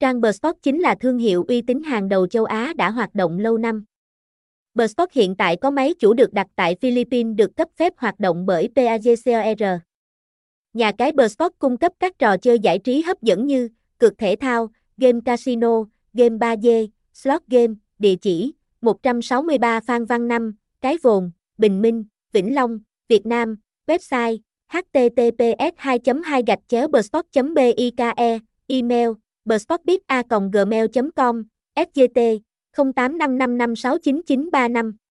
Trang Bersport chính là thương hiệu uy tín hàng đầu châu Á đã hoạt động lâu năm. Bersport hiện tại có máy chủ được đặt tại Philippines được cấp phép hoạt động bởi PAGCOR. Nhà cái Bersport cung cấp các trò chơi giải trí hấp dẫn như cược thể thao, game casino, game 3D, slot game, địa chỉ 163 Phan Văn Năm, Cái Vồn, Bình Minh, Vĩnh Long, Việt Nam, website https 2 2 gạch chéo bsport.bike, email bspotbipa.gmail.com, sgt 0855569935